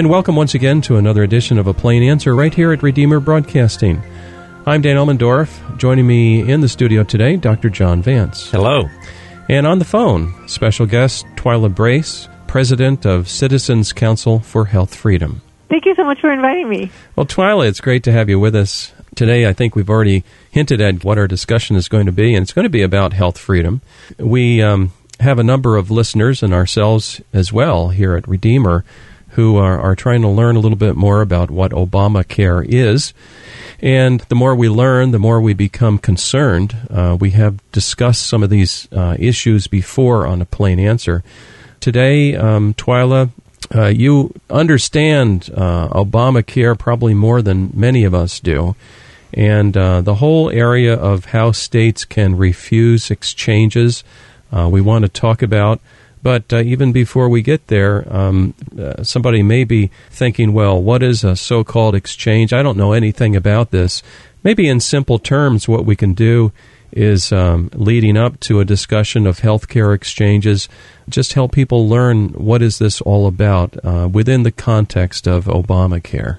And welcome once again to another edition of A Plain Answer right here at Redeemer Broadcasting. I'm Dan Elmendorf. Joining me in the studio today, Dr. John Vance. Hello. And on the phone, special guest Twila Brase, President of Citizens Council for Health Freedom. Thank you so much for inviting me. Well, Twila, it's great to have you with us. Today, I think we've already hinted at what our discussion is going to be, and it's going to be about health freedom. We um, have a number of listeners and ourselves as well here at Redeemer who are, are trying to learn a little bit more about what Obamacare is. And the more we learn, the more we become concerned. Uh, we have discussed some of these uh, issues before on a plain answer. Today, um, Twila, uh, you understand uh, Obamacare probably more than many of us do. And uh, the whole area of how states can refuse exchanges, uh, we want to talk about. But uh, even before we get there, um, uh, somebody may be thinking, well, what is a so called exchange? I don't know anything about this. Maybe in simple terms, what we can do is um, leading up to a discussion of healthcare exchanges, just help people learn what is this all about uh, within the context of Obamacare.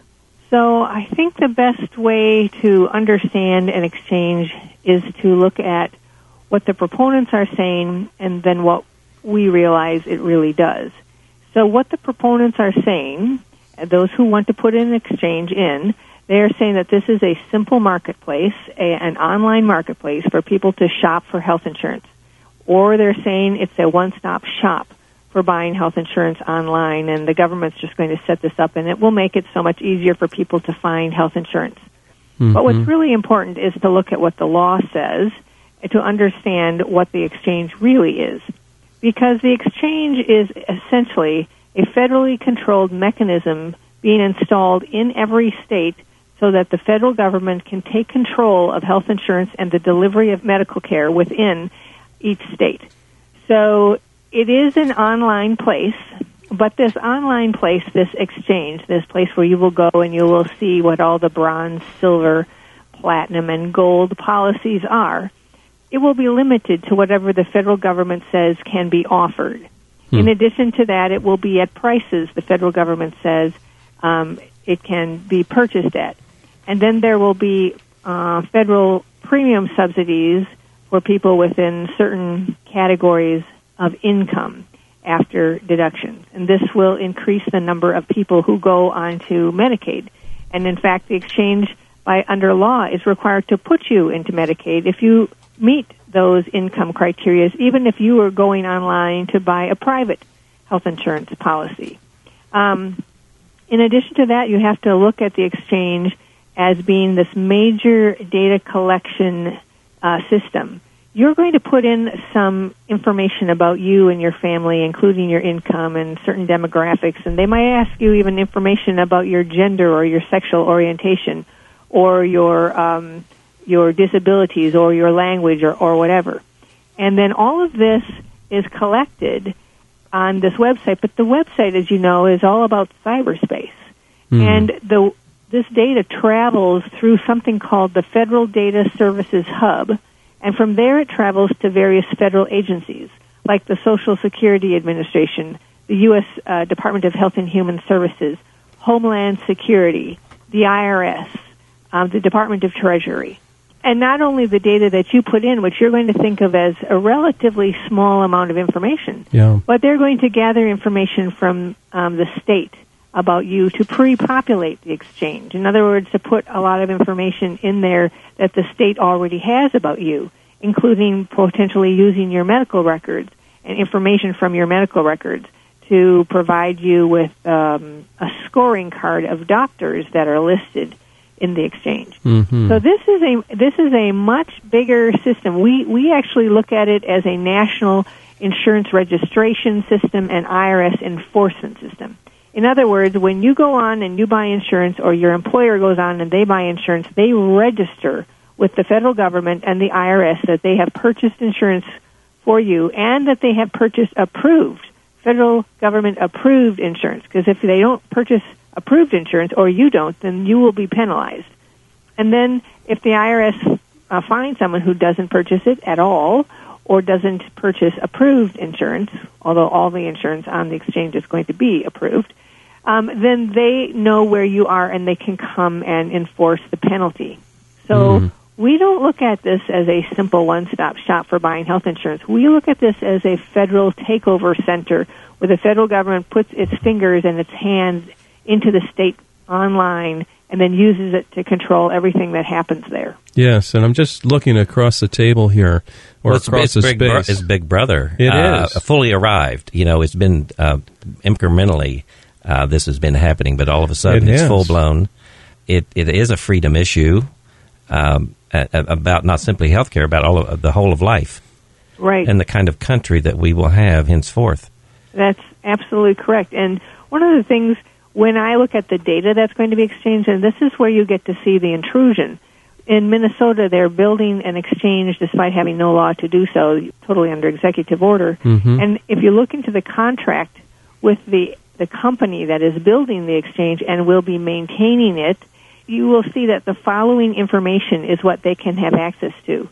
So I think the best way to understand an exchange is to look at what the proponents are saying and then what we realize it really does. So what the proponents are saying, those who want to put an exchange in, they are saying that this is a simple marketplace, a, an online marketplace for people to shop for health insurance. Or they're saying it's a one-stop shop for buying health insurance online and the government's just going to set this up and it will make it so much easier for people to find health insurance. Mm-hmm. But what's really important is to look at what the law says to understand what the exchange really is because the exchange is essentially a federally controlled mechanism being installed in every state so that the federal government can take control of health insurance and the delivery of medical care within each state. So it is an online place, but this online place, this exchange, this place where you will go and you will see what all the bronze, silver, platinum, and gold policies are, it will be limited to whatever the federal government says can be offered. Hmm. In addition to that, it will be at prices the federal government says um, it can be purchased at. And then there will be uh, federal premium subsidies for people within certain categories of income after deductions. And this will increase the number of people who go onto Medicaid. And in fact, the exchange by under law is required to put you into Medicaid if you meet those income criteria, even if you are going online to buy a private health insurance policy. Um, in addition to that, you have to look at the exchange as being this major data collection uh, system. You're going to put in some information about you and your family, including your income and certain demographics, and they might ask you even information about your gender or your sexual orientation or your um, your disabilities or your language or, or whatever. And then all of this is collected on this website, but the website, as you know, is all about cyberspace. Mm. And the this data travels through something called the Federal Data Services Hub, and from there it travels to various federal agencies like the Social Security Administration, the U.S. Uh, Department of Health and Human Services, Homeland Security, the IRS, um, the Department of Treasury and not only the data that you put in, which you're going to think of as a relatively small amount of information, yeah. but they're going to gather information from um, the state about you to pre-populate the exchange. In other words, to put a lot of information in there that the state already has about you, including potentially using your medical records and information from your medical records to provide you with um, a scoring card of doctors that are listed in the exchange. Mm-hmm. So this is a this is a much bigger system. We we actually look at it as a national insurance registration system and IRS enforcement system. In other words, when you go on and you buy insurance or your employer goes on and they buy insurance, they register with the federal government and the IRS that they have purchased insurance for you and that they have purchased approved federal government approved insurance because if they don't purchase approved insurance or you don't, then you will be penalized. And then if the IRS uh, finds someone who doesn't purchase it at all or doesn't purchase approved insurance, although all the insurance on the exchange is going to be approved, um, then they know where you are and they can come and enforce the penalty. So Mhm. we don't look at this as a simple one-stop shop for buying health insurance. We look at this as a federal takeover center where the federal government puts its fingers and its hands into the state online and then uses it to control everything that happens there. Yes, and I'm just looking across the table here, or Well, it's, across it's the big bro- space. it's Big Brother. It uh, is. fully arrived. You know, it's been uh, incrementally. Uh, this has been happening, but all of a sudden It it's full blown. It it is a freedom issue um, a- a- about not simply healthcare, about all of the whole of life Right. and the kind of country that we will have henceforth. That's absolutely correct. And one of the things when I look at the data that's going to be exchanged, and this is where you get to see the intrusion. In Minnesota, they're building an exchange despite having no law to do so, totally under executive order. Mhm. And if you look into the contract with the the company that is building the exchange and will be maintaining it, you will see that the following information is what they can have access to.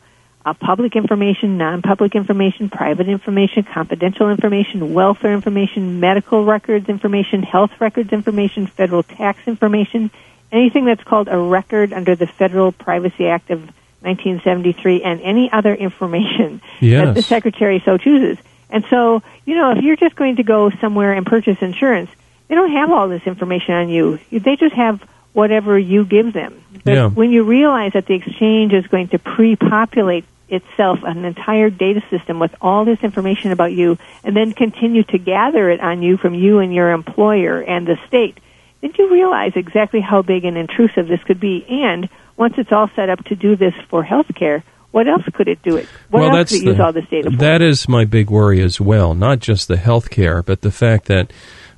Uh, public information, non-public information, private information, confidential information, welfare information, medical records information, health records information, federal tax information, anything that's called a record under the Federal Privacy Act of 1973, and any other information that the Secretary so chooses. And so, you know, if you're just going to go somewhere and purchase insurance, they don't have all this information on you. They just have whatever you give them. But Yeah. when you realize that the exchange is going to pre-populate itself an entire data system with all this information about you and then continue to gather it on you from you and your employer and the state, then you realize exactly how big and intrusive this could be. And once it's all set up to do this for healthcare, what else could it do it? What well, else that's could it use the- all this data for? That is my big worry as well. Not just the health care, but the fact that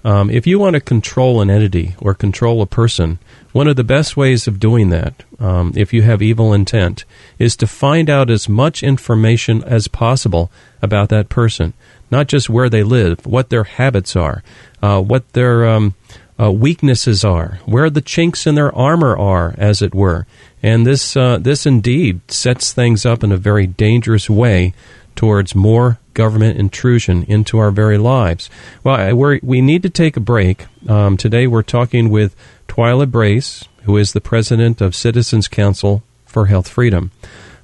um, if you want to control an entity or control a person, one of the best ways of doing that, um, if you have evil intent, is to find out as much information as possible about that person. Not just where they live, what their habits are, uh, what their um, uh, weaknesses are, where the chinks in their armor are, as it were. And this uh, this indeed sets things up in a very dangerous way towards more government intrusion into our very lives. Well, we need to take a break. Um, today we're talking with Twila Brase, who is the president of Citizens Council for Health Freedom.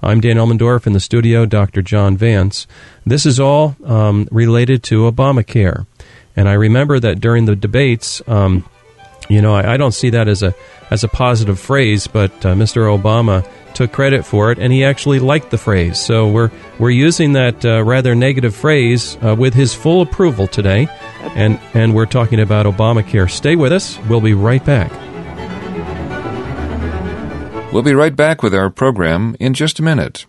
I'm Dan Elmendorf in the studio, Dr. John Vance. This is all um, related to Obamacare. And I remember that during the debates, um, you know, I, I don't see that as a as a positive phrase, but uh, Mr. Obama took credit for it, and he actually liked the phrase. So we're we're using that uh, rather negative phrase uh, with his full approval today, and and we're talking about Obamacare. Stay with us. We'll be right back. We'll be right back with our program in just a minute.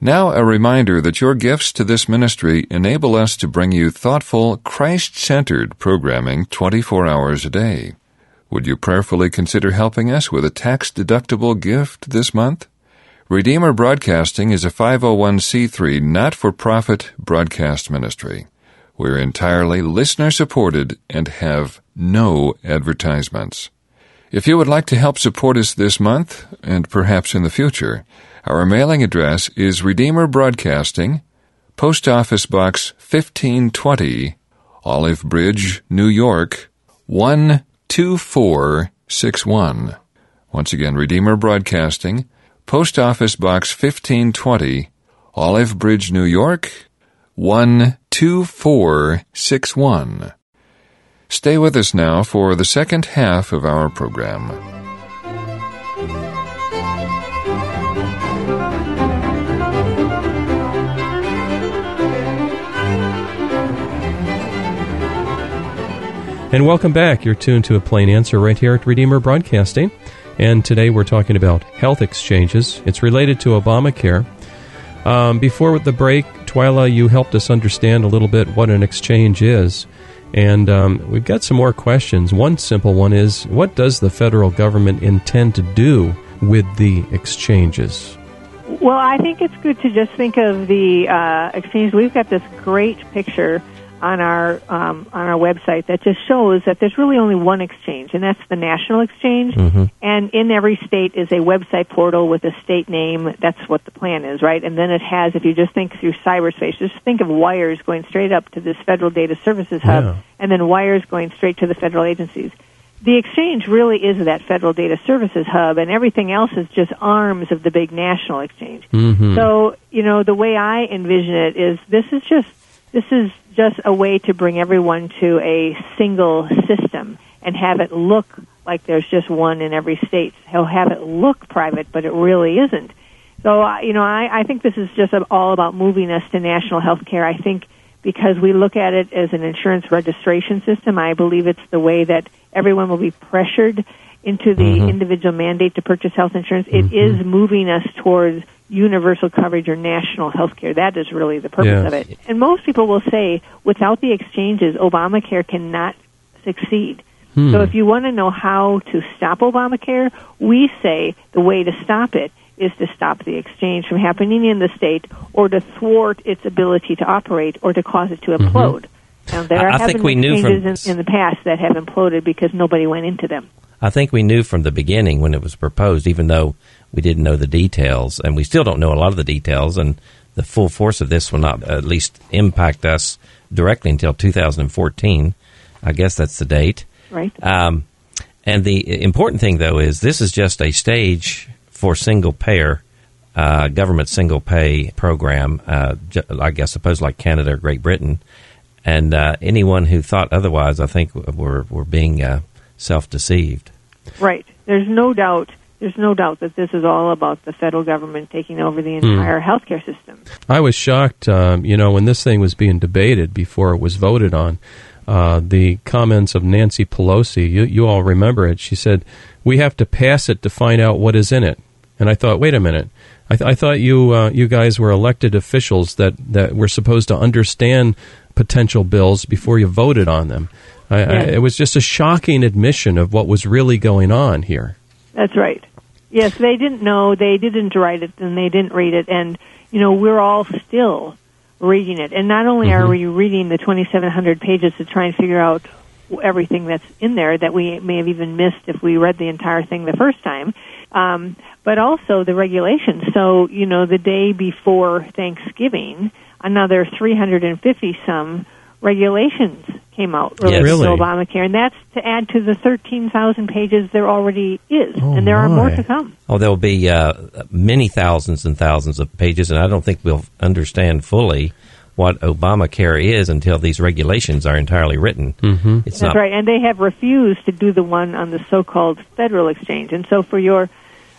Now, a reminder that your gifts to this ministry enable us to bring you thoughtful, Christ centered programming 24 hours a day. Would you prayerfully consider helping us with a tax deductible gift this month? Redeemer Broadcasting is a 501c3 not for profit broadcast ministry. We're entirely listener supported and have no advertisements. If you would like to help support us this month, and perhaps in the future, our mailing address is Redeemer Broadcasting, Post Office Box 1520, Olive Bridge, New York 12461. Once again, Redeemer Broadcasting, Post Office Box 1520, Olive Bridge, New York 12461. Stay with us now for the second half of our program. And welcome back. You're tuned to a plain answer right here at Redeemer Broadcasting. And today we're talking about health exchanges. It's related to Obamacare. Um, before the break, Twila, you helped us understand a little bit what an exchange is. And um, we've got some more questions. One simple one is what does the federal government intend to do with the exchanges? Well, I think it's good to just think of the uh, exchange. We've got this great picture on our um, on our website that just shows that there's really only one exchange, and that's the national exchange. Mm-hmm. And in every state is a website portal with a state name. That's what the plan is, right? And then it has, if you just think through cyberspace, just think of wires going straight up to this federal data services hub, Yeah. and then wires going straight to the federal agencies. The exchange really is that federal data services hub, and everything else is just arms of the big national exchange. Mhm. So, you know, the way I envision it is this is just this is just a way to bring everyone to a single system and have it look like there's just one in every state. He'll have it look private, but it really isn't. So, uh, you know, I, I think this is just all about moving us to national health care. I think because we look at it as an insurance registration system, I believe it's the way that everyone will be pressured into the Mhm. individual mandate to purchase health insurance. It is moving us towards universal coverage or national health care. That is really the purpose Yes. of it. And most people will say without the exchanges, Obamacare cannot succeed. Hmm. So if you want to know how to stop Obamacare, we say the way to stop it is to stop the exchange from happening in the state or to thwart its ability to operate or to cause it to implode. Now, there I- I have think been we knew from- in, in the past that have imploded because nobody went into them. I think we knew from the beginning when it was proposed, even though we didn't know the details, and we still don't know a lot of the details, and the full force of this will not at least impact us directly until 2014. I guess that's the date. Right. Um, and the important thing, though, is this is just a stage for single payer, uh, government single pay program, uh, I guess, suppose like Canada or Great Britain. And uh, anyone who thought otherwise, I think, were, were being uh, self deceived. Right. There's no doubt. There's no doubt that this is all about the federal government taking over the entire healthcare system. I was shocked, um, you know, when this thing was being debated before it was voted on. Uh, the comments of Nancy Pelosi, you, you all remember it. She said, "We have to pass it to find out what is in it." And I thought, wait a minute. I, th- I thought you uh, you guys were elected officials that, that were supposed to understand potential bills before you voted on them. I, I, it was just a shocking admission of what was really going on here. That's right. Yes, they didn't know. They didn't write it, and they didn't read it. And you know, we're all still reading it. And not only are we reading the 2,700 pages to try and figure out everything that's in there that we may have even missed if we read the entire thing the first time, um, but also the regulations. So you know, the day before Thanksgiving, another 350 some regulations came out related Really? to Obamacare, and that's to add to the 13,000 pages there already is, Oh, and there are more to come. Oh, there will be uh, many thousands and thousands of pages, and I don't think we'll understand fully what Obamacare is until these regulations are entirely written. Mm-hmm. It's That's not right, and they have refused to do the one on the so-called federal exchange. And so, for your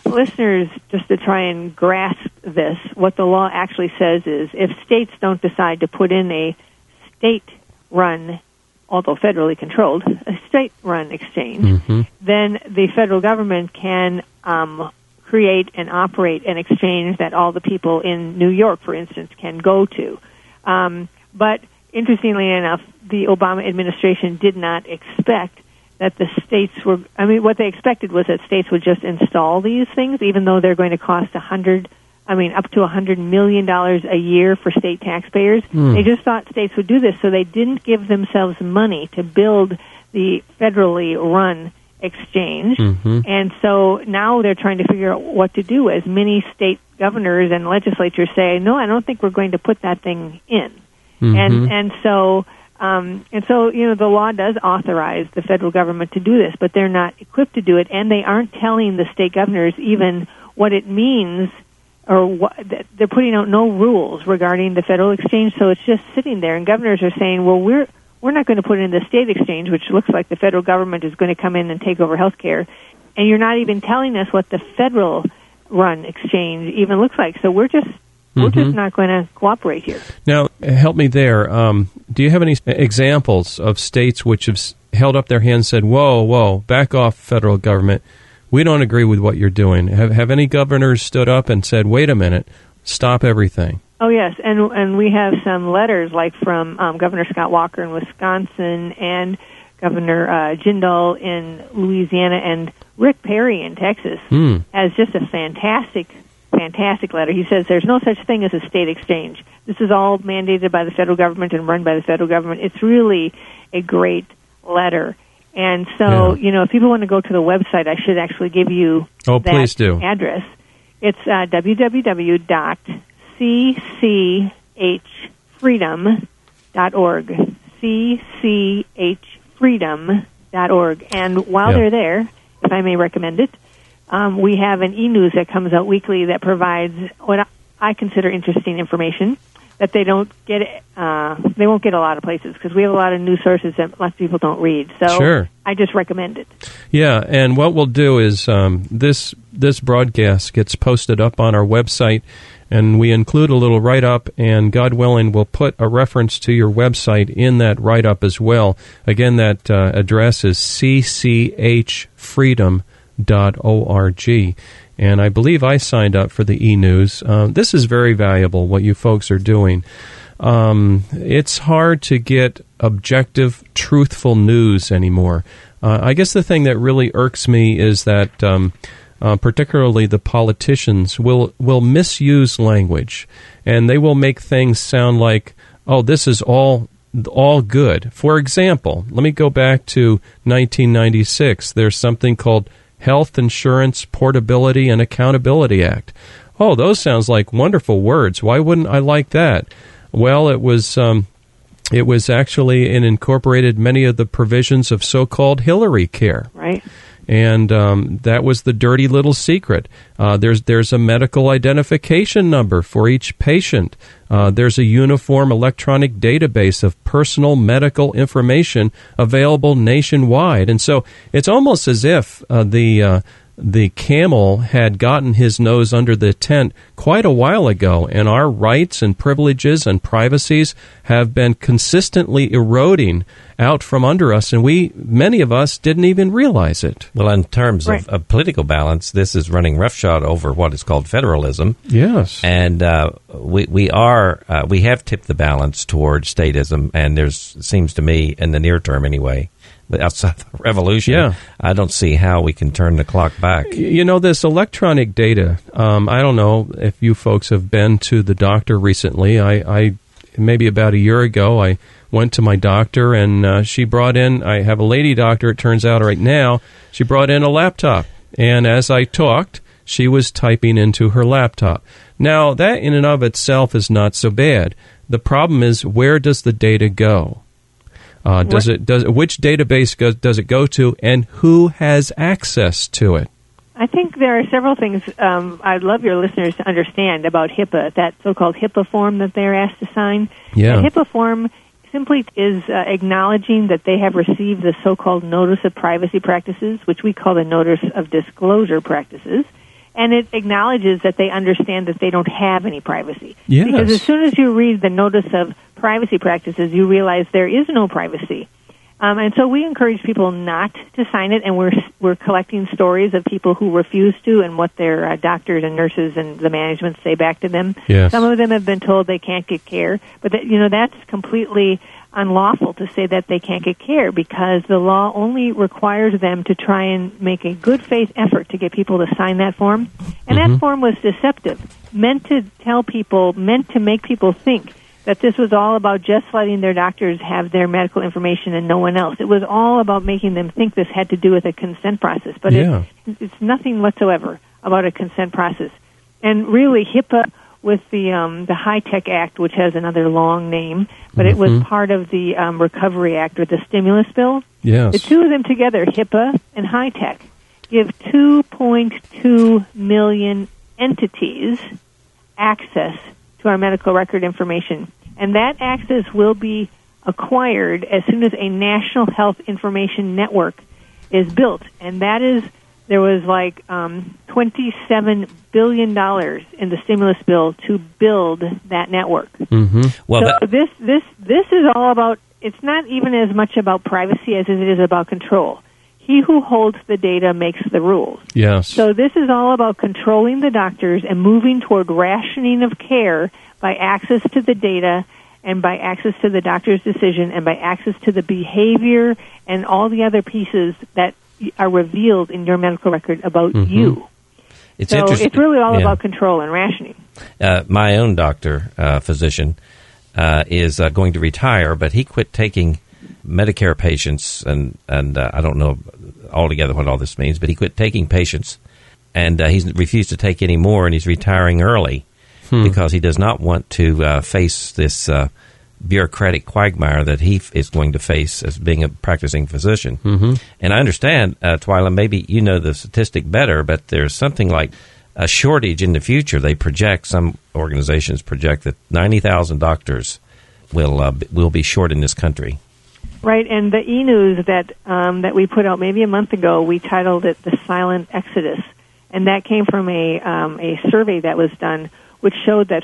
listeners, just to try and grasp this, what the law actually says is, if states don't decide to put in a state-run, although federally controlled, a state-run exchange, then the federal government can um, create and operate an exchange that all the people in New York, for instance, can go to. Um, but interestingly enough, the Obama administration did not expect that the states were. I mean, what they expected was that states would just install these things, even though they're going to cost a hundred. I mean, up to a hundred million dollars a year for state taxpayers. Hmm. They just thought states would do this, so they didn't give themselves money to build the federally run exchange. Mm-hmm. And so now they're trying to figure out what to do. As many state governors and legislatures say, no, I don't think we're going to put that thing in. Mm-hmm. And and so um, and so you know the law does authorize the federal government to do this, but they're not equipped to do it, and they aren't telling the state governors even what it means. Or what, they're putting out no rules regarding the federal exchange, so it's just sitting there. And governors are saying, "Well, we're we're not going to put in the state exchange, which looks like the federal government is going to come in and take over health care. And you're not even telling us what the federal run exchange even looks like. So we're just we're just not going to cooperate here. Now, help me there. Um, do you have any examples of states which have held up their hands and said, whoa, whoa, back off, federal government. We don't agree with what you're doing. Have, have any governors stood up and said, wait a minute, stop everything? Oh yes, and and we have some letters like from um, Governor Scott Walker in Wisconsin and Governor uh, Jindal in Louisiana and Rick Perry in Texas Hmm. has just a fantastic fantastic letter. He says there's no such thing as a state exchange. This is all mandated by the federal government and run by the federal government. It's really a great letter. And so, Yeah. you know, if people want to go to the website, I should actually give you Oh, that please do. address. It's uh, www.cchfreedom.org. cchfreedom.org. And while Yeah. they're there, if I may recommend it, um, we have an e-news that comes out weekly that provides what I consider interesting information that they don't get. Uh, they won't get a lot of places because we have a lot of news sources that lots of people don't read. So Sure. I just recommend it. Yeah, and what we'll do is um, this this broadcast gets posted up on our website, and we include a little write up. And God willing, we'll put a reference to your website in that write up as well. Again, that uh, address is cchfreedom.org. And I believe I signed up for the e news. Uh, this is very valuable, what you folks are doing. Um, it's hard to get objective, truthful news anymore. Uh, I guess the thing that really irks me is that, um, uh, particularly the politicians, will will misuse language, and they will make things sound like, "Oh, this is all all good." For example, let me go back to 1996. There's something called Health Insurance Portability and Accountability Act. Oh, those sounds like wonderful words. Why wouldn't I like that? Well, it was um, it was actually it incorporated many of the provisions of so-called Hillary Care, Right? And um, that was the dirty little secret. Uh, there's there's a medical identification number for each patient. Uh, there's a uniform electronic database of personal medical information available nationwide, and so it's almost as if uh, the uh, the camel had gotten his nose under the tent quite a while ago, and our rights and privileges and privacies have been consistently eroding out from under us, and we, many of us, didn't even realize it. Well, in terms Right. of, of political balance, this is running roughshod over what is called federalism. Yes. and uh, we we are uh, we have tipped the balance toward statism, and there's seems to me in the near term anyway, but outside the revolution, Yeah. I don't see how we can turn the clock back. You know, this electronic data, um, I don't know if you folks have been to the doctor recently. I, I maybe about a year ago, I went to my doctor and uh, she brought in, I have a lady doctor, it turns out right now, she brought in a laptop. And as I talked, she was typing into her laptop. Now, that in and of itself is not so bad. The problem is, where does the data go? Uh, does it does which database goes, does it go to, and who has access to it? I think there are several things um, I'd love your listeners to understand about HIPAA, that so-called HIPAA form that they're asked to sign. Yeah. The HIPAA form simply is uh, acknowledging that they have received the so-called notice of privacy practices, which we call the notice of disclosure practices, and it acknowledges that they understand that they don't have any privacy. Yes. Because as soon as you read the notice of privacy practices, you realize there is no privacy. Um, and so we encourage people not to sign it, and we're we're collecting stories of people who refuse to, and what their uh, doctors and nurses and the management say back to them. Yes. Some of them have been told they can't get care, but that, you know that's completely unlawful to say that they can't get care because the law only requires them to try and make a good faith effort to get people to sign that form. And that mm-hmm. form was deceptive, meant to tell people, meant to make people think that this was all about just letting their doctors have their medical information and no one else. It was all about making them think this had to do with a consent process, but Yeah. it, it's nothing whatsoever about a consent process. And really, HIPAA with the um, the HITECH Act, which has another long name, but it was part of the um, Recovery Act or the stimulus bill. Yes. The two of them together, HIPAA and HITECH, give 2.2 million entities access to our medical record information. And that access will be acquired as soon as a national health information network is built. And that is, there was like um, $27 billion in the stimulus bill to build that network. Mm-hmm. Well, so that, this, this, this is all about, it's not even as much about privacy as it is about control. He who holds the data makes the rules. Yes. So this is all about controlling the doctors and moving toward rationing of care by access to the data and by access to the doctor's decision and by access to the behavior and all the other pieces that are revealed in your medical record about Mm-hmm. you. It's so interesting. it's really all Yeah. about control and rationing. uh, my own doctor, uh, physician, uh, is uh, going to retire, but he quit taking Medicare patients, and and uh, I don't know altogether what all this means, but he quit taking patients, and uh, he's refused to take any more, and he's retiring early because he does not want to uh, face this. Bureaucratic quagmire that he f- is going to face as being a practicing physician. Mm-hmm. And I understand, uh, Twila, maybe you know the statistic better, but there's something like a shortage in the future. They project, some organizations project that 90,000 doctors will, uh, b- will be short in this country. Right, and the e-news that um, that we put out maybe a month ago, we titled it "The Silent Exodus," and that came from a um, a survey that was done, which showed that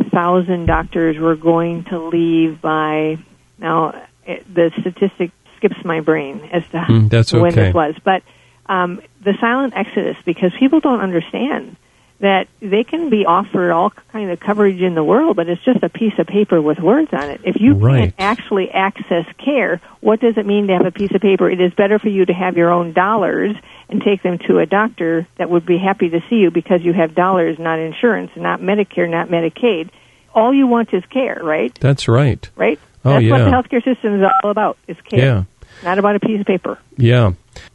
44,000 doctors were going to leave by now. It, the statistic skips my brain as to Hmm, that's when okay. this was, but um, the silent exodus because people don't understand that they can be offered all kind of coverage in the world, but it's just a piece of paper with words on it. If you Right. can't actually access care, what does it mean to have a piece of paper? It is better for you to have your own dollars and take them to a doctor that would be happy to see you because you have dollars, not insurance, not Medicare, not Medicaid. All you want is care, right? That's right. Right? Oh, That's what the healthcare system is all about, is care. Yeah. Not about a piece of paper. Yeah.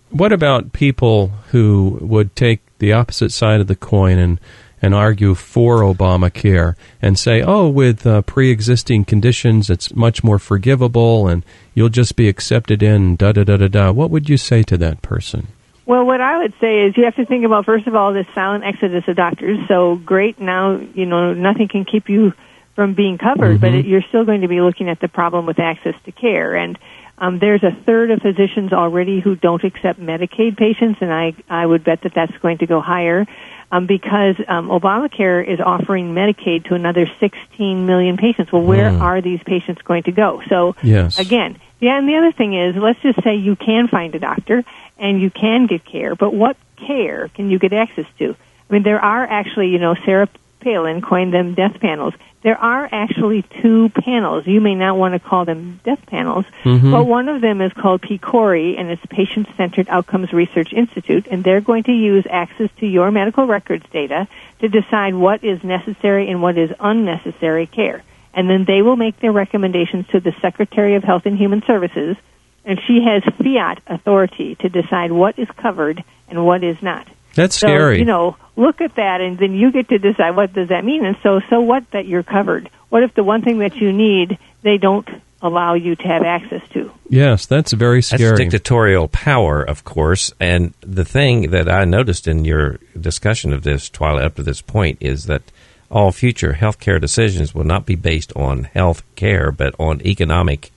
What about people who would take the opposite side of the coin and, and argue for Obamacare and say, oh, with uh, pre existing conditions, it's much more forgivable and you'll just be accepted in, da da da da da? What would you say to that person? Well, what I would say is you have to think about first of all this silent exodus of doctors. So great, now you know nothing can keep you from being covered, but it, you're still going to be looking at the problem with access to care. And um, there's a third of physicians already who don't accept Medicaid patients, and I I would bet that that's going to go higher. Um, because um, Obamacare is offering Medicaid to another 16 million patients. Well, where are these patients going to go? So, Yes. again, yeah, and the other thing is, let's just say you can find a doctor and you can get care, but what care can you get access to? I mean, there are actually, you know, Sarah Palin coined them death panels. There are actually two panels. You may not want to call them death panels, mm-hmm. but one of them is called PCORI, and it's Patient Centered Outcomes Research Institute, and they're going to use access to your medical records data to decide what is necessary and what is unnecessary care. And then they will make their recommendations to the Secretary of Health and Human Services, and she has fiat authority to decide what is covered and what is not. That's So, scary. you know, look at that and then you get to decide what does that mean. And so, so what that you're covered? What if the one thing that you need, they don't allow you to have access to? yes, that's very That's scary. dictatorial power, of course. And the thing that I noticed in your discussion of this, Twila, up to this point, is that all future healthcare decisions will not be based on health care, but on economic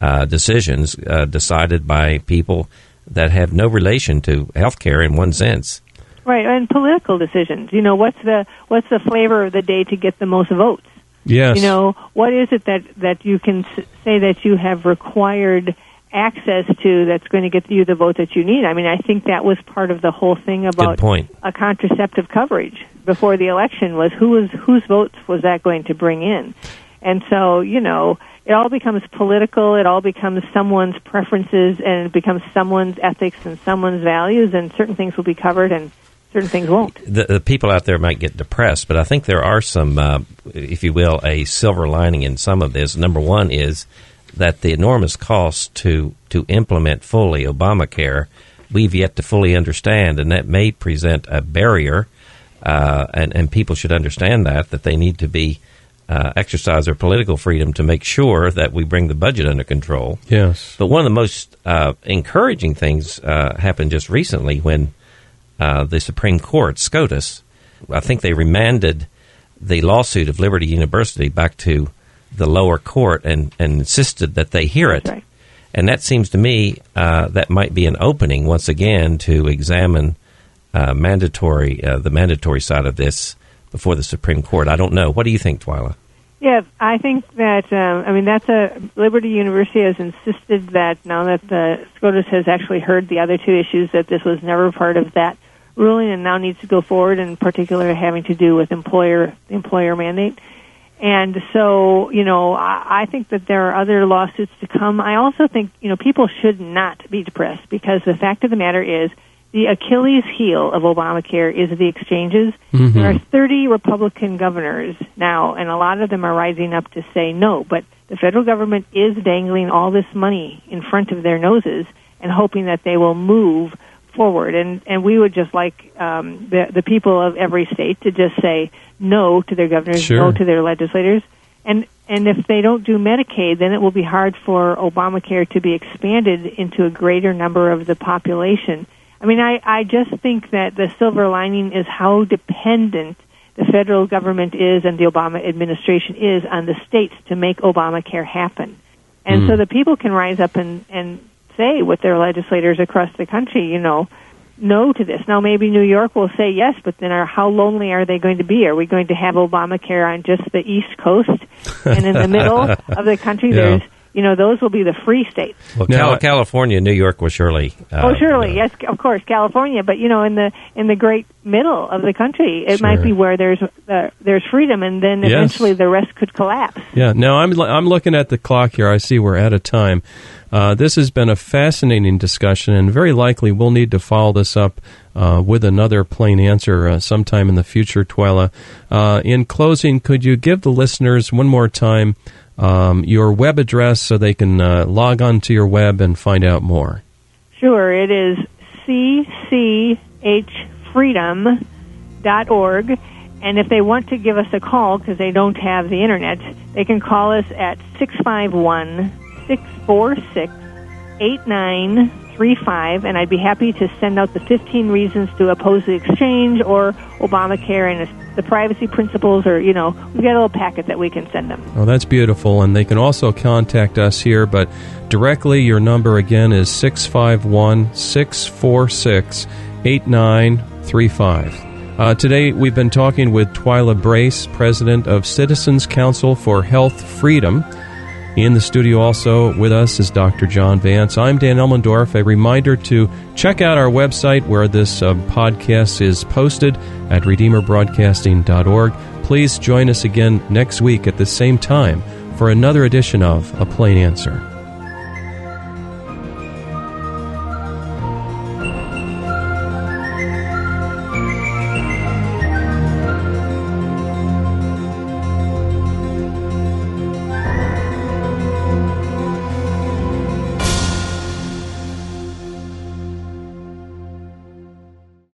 uh, decisions uh, decided by people that have no relation to healthcare in one sense. Right, and political decisions. You know, what's the what's the flavor of the day to get the most votes? yes. You know, what is it that that you can say that you have required access to that's going to get you the vote that you need? I mean, I think that was part of the whole thing about point. a contraceptive coverage before the election was who was whose votes was that going to bring in? And so, you know, it all becomes political, it all becomes someone's preferences and it becomes someone's ethics and someone's values and certain things will be covered and certain things won't. the, the people out there might get depressed, but I think there are some, uh, if you will, a silver lining in some of this. Number one is that the enormous cost to to implement fully Obamacare, we've yet to fully understand, and that may present a barrier. Uh, and and people should understand that that they need to be uh, exercise their political freedom to make sure that we bring the budget under control. Yes. But one of the most uh, encouraging things uh, happened just recently when uh, the Supreme Court, SCOTUS, I think they remanded the lawsuit of Liberty University back to the lower court and, and insisted that they hear it. Right. And that seems to me uh, that might be an opening once again to examine uh, mandatory uh, the mandatory side of this before the Supreme Court. I don't know. What do you think, Twila? Yeah, I think that um, I mean that's a Liberty University has insisted that now that the SCOTUS has actually heard the other two issues that this was never part of that ruling and now needs to go forward, in particular having to do with employer employer mandate. And so, you know, I, I think that there are other lawsuits to come. I also think, you know, people should not be depressed because the fact of the matter is the Achilles heel of Obamacare is the exchanges. Mhm. There are 30 Republican governors now, and a lot of them are rising up to say no. But the federal government is dangling all this money in front of their noses and hoping that they will move forward. And and we would just like um, the the people of every state to just say no to their governors, Sure. no to their legislators, and and if they don't do Medicaid, then it will be hard for Obamacare to be expanded into a greater number of the population. I mean, I I just think that the silver lining is how dependent the federal government is and the Obama administration is on the states to make Obamacare happen. And so the people can rise up and, and say with their legislators across the country, you know, no to this. Now maybe New York will say yes, but then are, how lonely are they going to be? Are we going to have Obamacare on just the East Coast and in the middle of the country? Yeah. There's, you know, those will be the free states. Well, Now, Cal- California, New York was surely. Uh, oh, surely, uh, yes, of course, California. But you know, in the in the great middle of the country, it Sure. might be where there's uh, there's freedom, and then Yes. eventually the rest could collapse. Yeah. Now I'm I'm looking at the clock here. I see we're out of time. Uh, this has been a fascinating discussion, and very likely we'll need to follow this up uh, with another plain answer uh, sometime in the future. Twila, uh, in closing, could you give the listeners one more time um, your web address so they can uh, log on to your web and find out more? Sure, it is cchfreedom.org. And if they want to give us a call because they don't have the internet, they can call us at 651 646 8935. And I'd be happy to send out the 15 reasons to oppose the exchange or Obamacare and the privacy principles, or, you know, we've got a little packet that we can send them. Oh, that's beautiful. And they can also contact us here, but directly your number again is 651 646 8935. Uh, today we've been talking with Twila Brase, President of Citizens Council for Health Freedom. In the studio also with us is Dr. John Vance. I'm Dan Elmendorf. A reminder to check out our website where this uh, podcast is posted at redeemerbroadcasting.org. Please join us again next week at the same time for another edition of A Plain Answer.